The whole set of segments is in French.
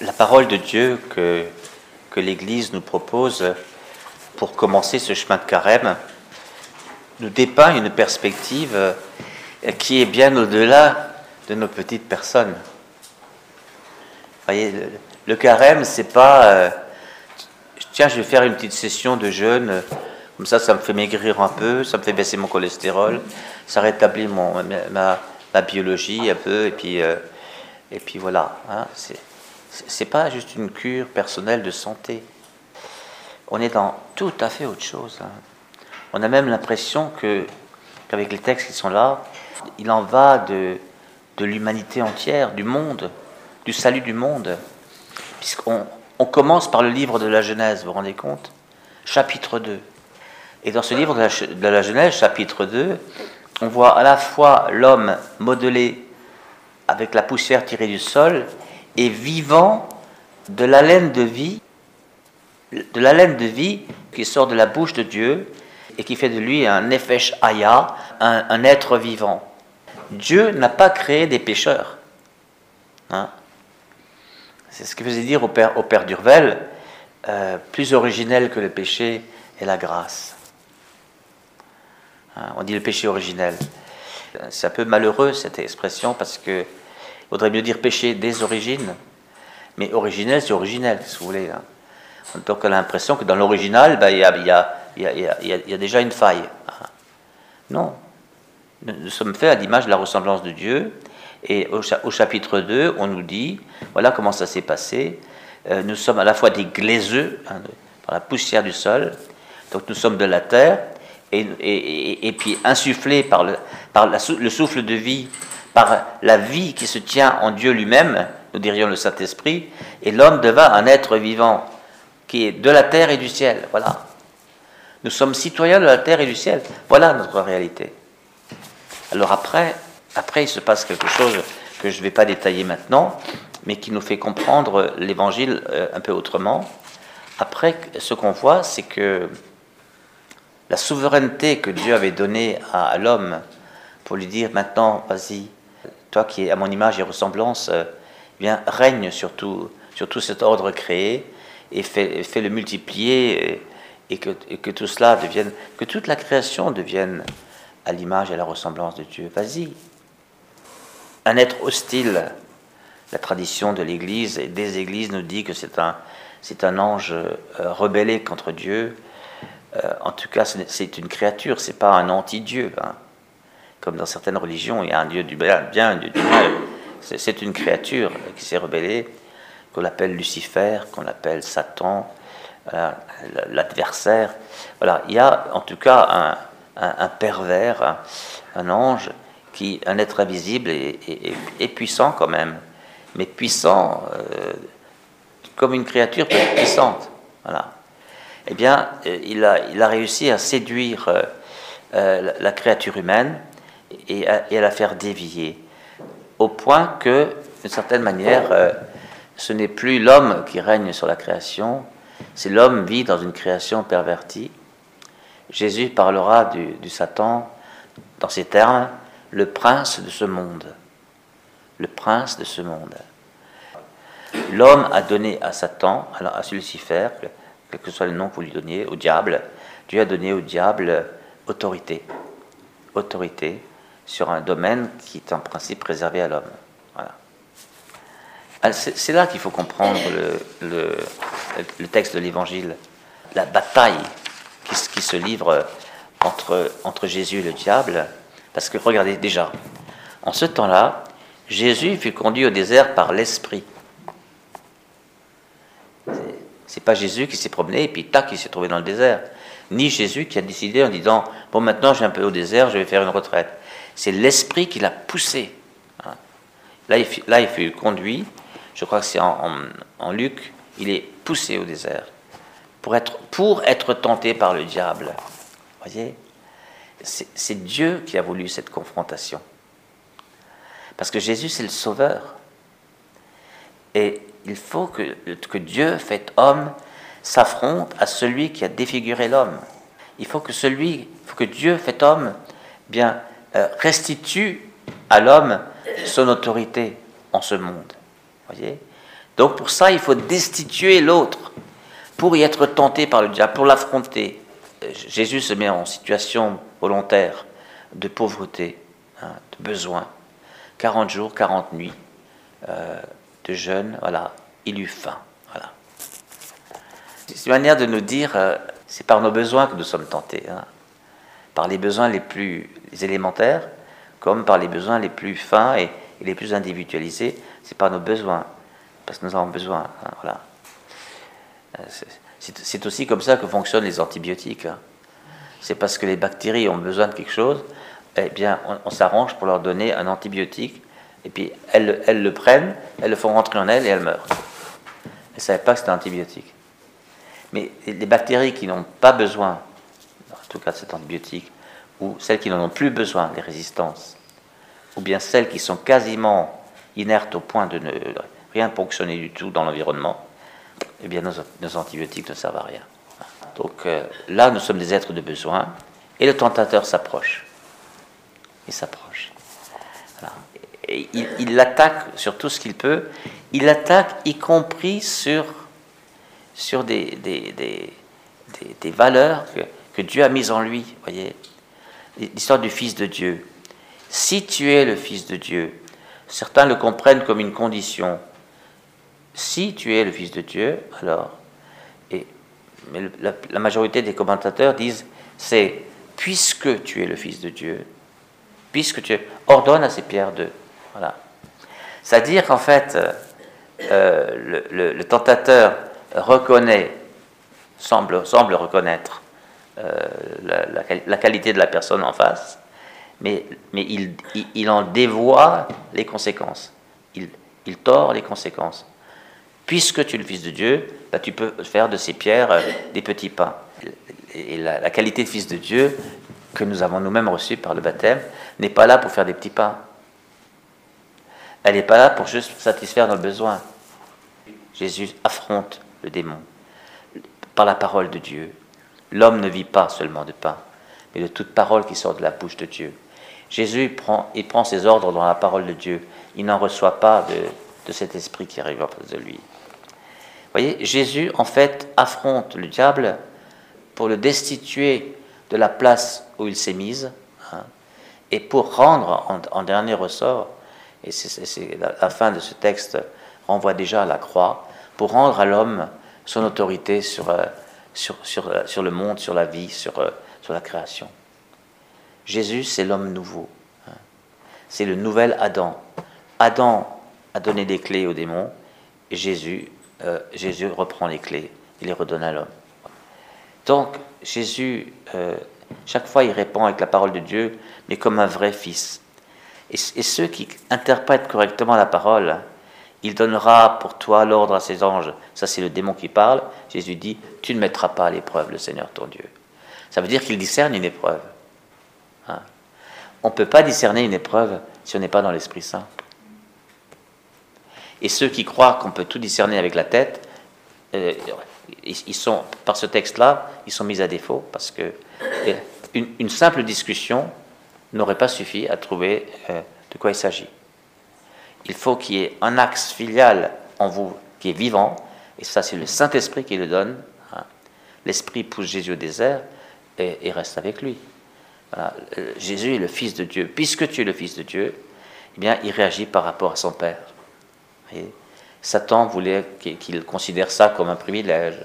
La parole de Dieu que, que l'Église nous propose pour commencer ce chemin de carême nous dépeint une perspective qui est bien au-delà de nos petites personnes. Voyez, le, carême, c'est pas euh, tiens, je vais faire une petite session de jeûne, comme ça, ça me fait maigrir un peu, ça me fait baisser mon cholestérol, ça rétablit mon, ma, ma biologie un peu, et puis, euh, et puis voilà. Hein, c'est pas juste une cure personnelle de santé. On est dans tout à fait autre chose. Hein. On a même l'impression que qu'avec les textes qui sont là, il en va de, de l'humanité entière, du monde, du salut du monde. Puisqu'on on commence par le livre de la Genèse, vous vous rendez compte? Chapitre 2. Et dans ce livre de la, de la Genèse, chapitre 2, on voit à la fois l'homme modelé avec la poussière tirée du sol et vivant de la laine de vie, de la laine de vie qui sort de la bouche de Dieu et qui fait de lui un nefesh aya, un, être vivant. Dieu n'a pas créé des pécheurs. Hein. C'est ce que faisait dire au père, au Durvel, euh, plus originel que le péché est la grâce. Hein, on dit le péché originel. C'est un peu malheureux cette expression parce que faudrait mieux dire péché des origines. Mais originel, c'est originel, si vous voulez. Hein. On l'impression que dans l'original, il y, a, déjà une faille. Hein. Non. Nous sommes faits à l'image de la ressemblance de Dieu. Et au, chapitre 2, on nous dit, voilà comment ça s'est passé. Euh, nous sommes à la fois des glaiseux, hein, par la poussière du sol, donc nous sommes de la terre, et, puis insufflés par le souffle de vie par la vie qui se tient en Dieu lui-même, nous dirions le Saint-Esprit, et l'homme devint un être vivant qui est de la terre et du ciel. Voilà. Nous sommes citoyens de la terre et du ciel. Voilà notre réalité. Alors après, il se passe quelque chose que je ne vais pas détailler maintenant, mais qui nous fait comprendre l'évangile euh, un peu autrement. Après, ce qu'on voit, c'est que la souveraineté que Dieu avait donnée à l'homme pour lui dire maintenant, vas-y, toi qui es à mon image et ressemblance, euh, bien, règne sur tout, sur tout cet ordre créé et fait, fait le multiplier et, que, que, tout cela devienne, que toute la création devienne à l'image et à la ressemblance de Dieu. Vas-y. Un être hostile, la tradition de l'Église et des Églises nous dit que c'est un, un ange euh, rebellé contre Dieu. Euh, en tout cas, c'est une créature, c'est pas un anti-Dieu. Hein comme dans certaines religions, il y a un Dieu du bien, un Dieu du mal. C'est une créature qui s'est rebellée, qu'on appelle Lucifer, qu'on appelle Satan, euh, l'adversaire. Voilà, il y a en tout cas un, pervers, un, ange, qui, un être invisible et, puissant quand même, mais puissant euh, comme une créature puissante. Voilà. Eh bien, euh, il a réussi à séduire la créature humaine et à, la faire dévier, au point que, d'une certaine manière, euh, ce n'est plus l'homme qui règne sur la création, c'est l'homme vit dans une création pervertie. Jésus parlera du, Satan dans ces termes, le prince de ce monde. Le prince de ce monde. L'homme a donné à Satan, à Lucifer, quel que soit le nom que vous lui donniez, au diable, Dieu a donné au diable autorité. Autorité sur un domaine qui est en principe réservé à l'homme. Voilà. Ah, c'est là qu'il faut comprendre le, texte de l'Évangile, la bataille qui, se livre entre, entre Jésus et le diable. Parce que regardez déjà, en ce temps-là, Jésus fut conduit au désert par l'Esprit. C'est pas Jésus qui s'est promené et puis tac, il s'est trouvé dans le désert. Ni Jésus qui a décidé en disant Bon, maintenant j'ai un peu au désert, je vais faire une retraite. C'est l'esprit qui l'a poussé. Hein. Là, il, fut conduit, je crois que c'est en, Luc, il est poussé au désert pour être, pour être tenté par le diable. voyez C'est Dieu qui a voulu cette confrontation. Parce que Jésus, c'est le sauveur. Et il faut que, que Dieu, fait homme, s'affronte à celui qui a défiguré l'homme. Il faut que celui, faut que Dieu, fait homme, bien, euh, restitue à l'homme son autorité en ce monde. Voyez? Donc pour ça, il faut destituer l'autre, pour y être tenté par le diable, pour l'affronter. Euh, Jésus se met en situation volontaire de pauvreté, hein, de besoin. 40 jours, 40 nuits euh, de jeûne, voilà, il eut faim. Voilà. C'est une manière de nous dire, euh, c'est par nos besoins que nous sommes tentés, hein. Par les besoins les plus élémentaires, comme par les besoins les plus fins et, les plus individualisés, c'est par nos besoins, parce que nous avons besoin. Hein, voilà. Euh, c'est aussi comme ça que fonctionnent les antibiotiques. Hein. C'est parce que les bactéries ont besoin de quelque chose, eh bien, on, s'arrange pour leur donner un antibiotique, et puis elles, elles, le prennent, elles le font rentrer en elles et elles meurent. Elles ne savaient pas que c'était un antibiotique. Mais les bactéries qui n'ont pas besoin, tout cas cet antibiotique, ou celles qui n'en ont plus besoin, les résistances, ou bien celles qui sont quasiment inertes au point de ne rien fonctionner du tout dans l'environnement, eh bien nos, antibiotiques ne servent à rien. Donc euh, là, nous sommes des êtres de besoin, et le tentateur s'approche. Il s'approche. il, attaque sur tout ce qu'il peut. Il attaque y compris sur, sur des, des, des, des valeurs que, que, Dieu a mises en lui. Voyez, l'histoire du Fils de Dieu. Si tu es le Fils de Dieu, certains le comprennent comme une condition. Si tu es le Fils de Dieu, alors, et, mais la, majorité des commentateurs disent, c'est puisque tu es le Fils de Dieu, puisque tu ordonnes à ces pierres de... Voilà. C'est-à-dire qu'en fait, euh, le, tentateur reconnaît, semble, semble reconnaître euh, la, qualité de la personne en face, mais, mais il, il, en dévoie les conséquences. Il, il tord les conséquences. Puisque tu es le Fils de Dieu, bah, tu peux faire de ces pierres euh, des petits pains. Et la, qualité de Fils de Dieu que nous avons nous-mêmes reçue par le baptême n'est pas là pour faire des petits pains. Elle n'est pas là pour juste satisfaire nos besoins. Jésus affronte le démon par la parole de Dieu. L'homme ne vit pas seulement de pain, mais de toute parole qui sort de la bouche de Dieu. Jésus prend, prend ses ordres dans la parole de Dieu. Il n'en reçoit pas de, de cet esprit qui arrive en face de lui. Vous voyez, Jésus, en fait, affronte le diable pour le destituer de la place où il s'est mise, hein, et pour rendre en, dernier ressort, et c'est la, fin de ce texte renvoie déjà à la croix, pour rendre à l'homme son autorité sur, euh, sur, sur, euh, sur, le monde, sur la vie, sur, euh, sur la création. Jésus, c'est l'homme nouveau. Hein. C'est le nouvel Adam. Adam a donné des clés au démon, et Jésus, euh, Jésus reprend les clés, il les redonne à l'homme. Donc, Jésus, chaque fois, il répond avec la parole de Dieu, mais comme un vrai fils. Et, ceux qui interprètent correctement la parole, il donnera pour toi l'ordre à ses anges. Ça, c'est le démon qui parle. Jésus dit, tu ne mettras pas à l'épreuve le Seigneur ton Dieu. Ça veut dire qu'il discerne une épreuve. Hein. On ne peut pas discerner une épreuve si on n'est pas dans l'Esprit Saint. Et ceux qui croient qu'on peut tout discerner avec la tête, euh, ils sont, par ce texte-là, ils sont mis à défaut parce que euh, une, simple discussion n'aurait pas suffi à trouver euh, de quoi il s'agit. Il faut qu'il y ait un axe filial en vous qui est vivant, et ça c'est le Saint-Esprit qui le donne. Hein. L'Esprit pousse Jésus au désert et, reste avec lui. Jésus est le Fils de Dieu. Puisque tu es le Fils de Dieu, eh bien, il réagit par rapport à son Père. Satan voulait qu'il considère ça comme un privilège.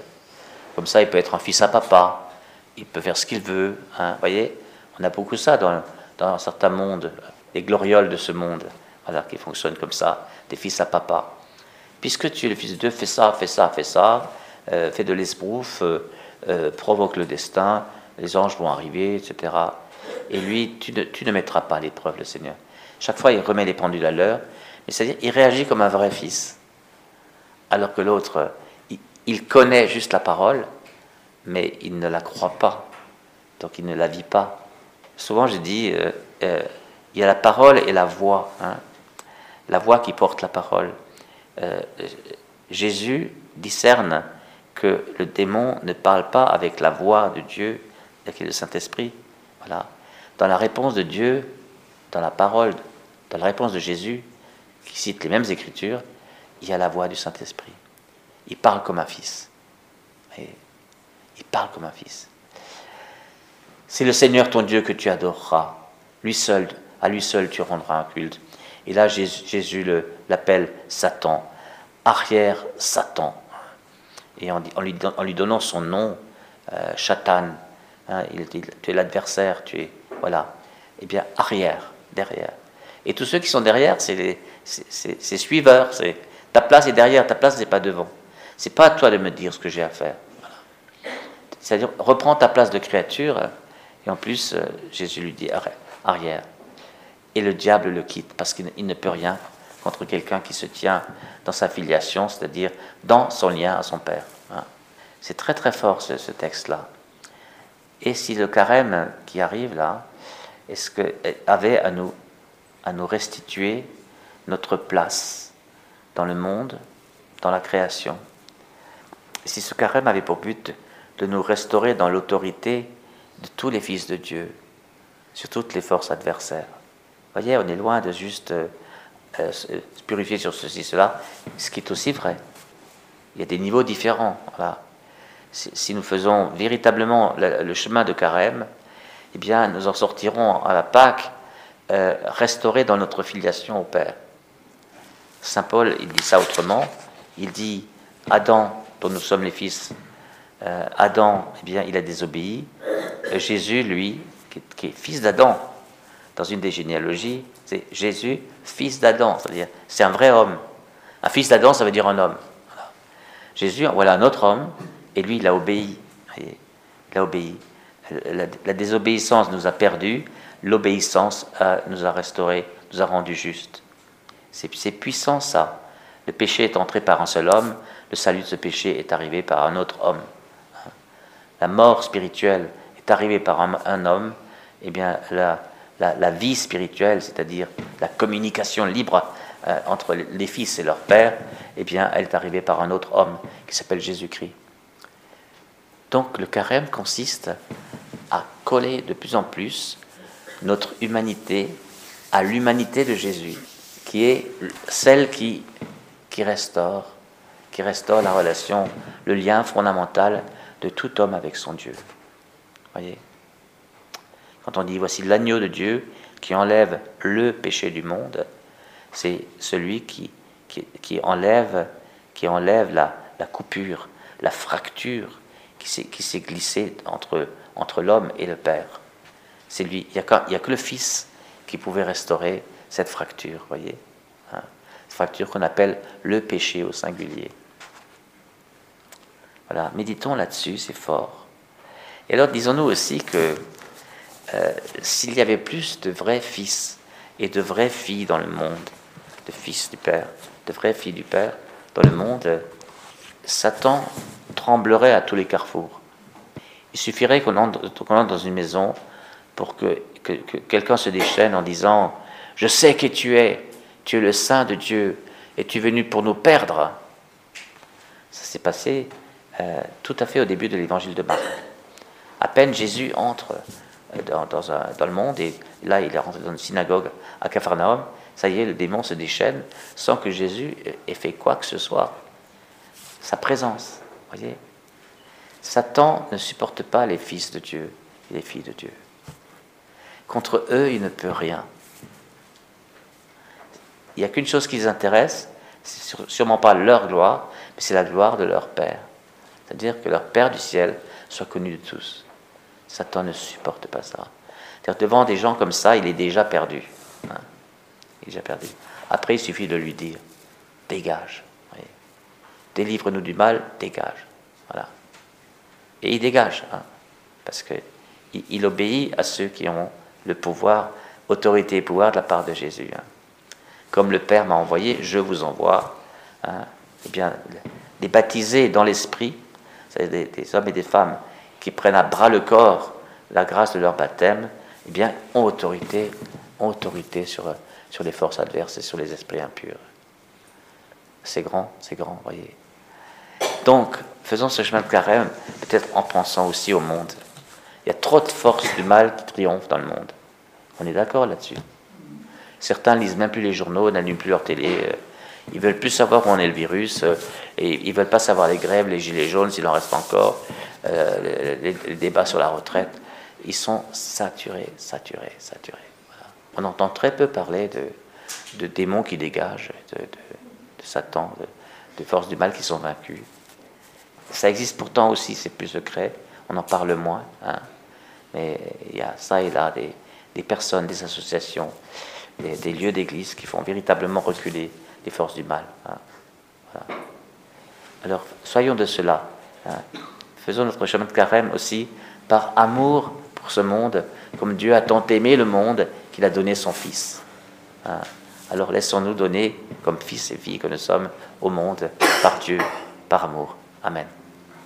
Comme ça, il peut être un fils à papa, il peut faire ce qu'il veut. Hein. Vous voyez, on a beaucoup ça dans, dans certains mondes, les glorioles de ce monde, voilà, qui fonctionnent comme ça, des fils à papa. Puisque tu es le fils de Dieu, fais ça, fais ça, fais ça, euh, fais de l'esbrouf, euh, euh, provoque le destin, les anges vont arriver, etc. Et lui, tu ne, tu ne mettras pas à l'épreuve le Seigneur. Chaque fois, il remet les pendules à l'heure, mais c'est-à-dire, il réagit comme un vrai fils alors que l'autre, il connaît juste la parole, mais il ne la croit pas, donc il ne la vit pas. Souvent, je dis, il y a la parole et la voix, hein. La voix qui porte la parole. Euh, Jésus discerne que le démon ne parle pas avec la voix de Dieu, avec le Saint-Esprit. Voilà. Dans la réponse de Dieu, dans la parole, dans la réponse de Jésus, qui cite les mêmes écritures, il y a la voix du Saint-Esprit. Il parle comme un fils. il parle comme un fils. C'est le Seigneur ton Dieu que tu adoreras. Lui seul, à lui seul tu rendras un culte. Et là, Jésus l'appelle Satan, arrière Satan. Et en, lui, en lui, donnant son nom, euh, hein, il dit, tu es l'adversaire, tu es, voilà. Eh bien, arrière, derrière. Et tous ceux qui sont derrière, c'est les suiveurs, c'est ta place est derrière, ta place n'est pas devant. C'est pas à toi de me dire ce que j'ai à faire. C'est-à-dire, reprends ta place de créature, et en plus, euh, Jésus lui dit arrière. Et le diable le quitte, parce qu'il ne peut rien contre quelqu'un qui se tient dans sa filiation, c'est-à-dire dans son lien à son Père. Hein. C'est très très fort ce, texte-là. Et si le carême qui arrive là, est-ce que avait à nous, à nous restituer notre place dans le monde, dans la création? Si ce carême avait pour but de nous restaurer dans l'autorité de tous les fils de Dieu, sur toutes les forces adversaires? Vous voyez, on est loin de juste euh, euh, se purifier sur ceci, cela, ce qui est aussi vrai. Il y a des niveaux différents. Voilà. Si, nous faisons véritablement le, chemin de carême, eh bien, nous en sortirons à la Pâque euh, restaurés dans notre filiation au Père. Saint Paul, il dit ça autrement. Il dit Adam, dont nous sommes les fils, Adam, eh bien, il a désobéi. Jésus, lui, qui est fils d'Adam, dans une des généalogies, c'est Jésus, fils d'Adam, c'est-à-dire c'est un vrai homme. Un fils d'Adam, ça veut dire un homme. Jésus, voilà un autre homme, et lui, il a obéi. Il a obéi. La, désobéissance nous a perdus, l'obéissance nous a restaurés, nous a rendus justes. C'est puissant ça. Le péché est entré par un seul homme, le salut de ce péché est arrivé par un autre homme. La mort spirituelle est arrivée par un, homme, et eh bien la, la, vie spirituelle, c'est-à-dire la communication libre euh, entre les fils et leur père, eh bien, elle est arrivée par un autre homme qui s'appelle Jésus-Christ. Donc le carême consiste à coller de plus en plus notre humanité à l'humanité de Jésus, qui est celle qui, qui restaure, qui restaure la relation, le lien fondamental de tout homme avec son Dieu. Voyez? Quand on dit voici l'agneau de Dieu qui enlève le péché du monde, c'est celui qui, qui, enlève, qui enlève la, la coupure, la fracture qui s'est glissée entre, entre l'homme et le Père. C'est lui. Il n'y a, que le Fils qui pouvait restaurer cette fracture, voyez hein. Cette fracture qu'on appelle le péché au singulier. Voilà, méditons là-dessus, c'est fort. Et alors disons-nous aussi que euh, s'il y avait plus de vrais fils et de vraies filles dans le monde, de fils du Père, de vraies filles du Père dans le monde, Satan tremblerait à tous les carrefours. Il suffirait qu'on entre, dans une maison pour que, quelqu'un se déchaîne en disant Je sais qui tu es, tu es le Saint de Dieu, et tu es venu pour nous perdre. Ça s'est passé euh, tout à fait au début de l'évangile de Marc. À peine Jésus entre dans, dans, le monde, et là il est rentré dans une synagogue à Capharnaüm, ça y est, le démon se déchaîne sans que Jésus ait fait quoi que ce soit. Sa présence, voyez. Satan ne supporte pas les fils de Dieu et les filles de Dieu. Contre eux, il ne peut rien. Il n'y a qu'une chose qui les intéresse, c'est sûrement pas leur gloire, mais c'est la gloire de leur Père. C'est-à-dire que leur Père du ciel soit connu de tous. Satan ne supporte pas ça. Devant des gens comme ça, il est déjà perdu. Hein. Déjà perdu. Après, il suffit de lui dire dégage. Délivre-nous du mal, dégage. Voilà. Et il dégage. Hein, parce qu'il il obéit à ceux qui ont le pouvoir, autorité et pouvoir de la part de Jésus. Hein. Comme le Père m'a envoyé, je vous envoie. eh bien, les baptisés dans l'esprit, des hommes et des femmes qui prennent à bras le corps la grâce de leur baptême, eh bien, ont autorité, ont autorité sur, sur les forces adverses et sur les esprits impurs. C'est grand, c'est grand, voyez. Donc, faisons ce chemin de carême, peut-être en pensant aussi au monde. Il y a trop de forces du mal qui triomphent dans le monde. On est d'accord là-dessus. Certains lisent même plus les journaux, n'allument plus leur télé. Ils veulent plus savoir où en est le virus, euh, et ils veulent pas savoir les grèves, les gilets jaunes, s'il en reste encore, euh, les, débats sur la retraite. Ils sont saturés, saturés, saturés. On entend très peu parler de, démons qui dégagent, de, Satan, de, forces du mal qui sont vaincues. Ça existe pourtant aussi, c'est plus secret, on en parle moins. Hein. Mais il y a ça et là des personnes, des associations, des, lieux d'église qui font véritablement reculer les forces du mal. Hein. Alors, soyons de cela. Hein. Faisons notre chemin de carême aussi par amour pour ce monde, comme Dieu a tant aimé le monde qu'il a donné son Fils. Hein. Alors laissons-nous donner, comme fils et filles que nous sommes, au monde, par Dieu, par amour. Amen.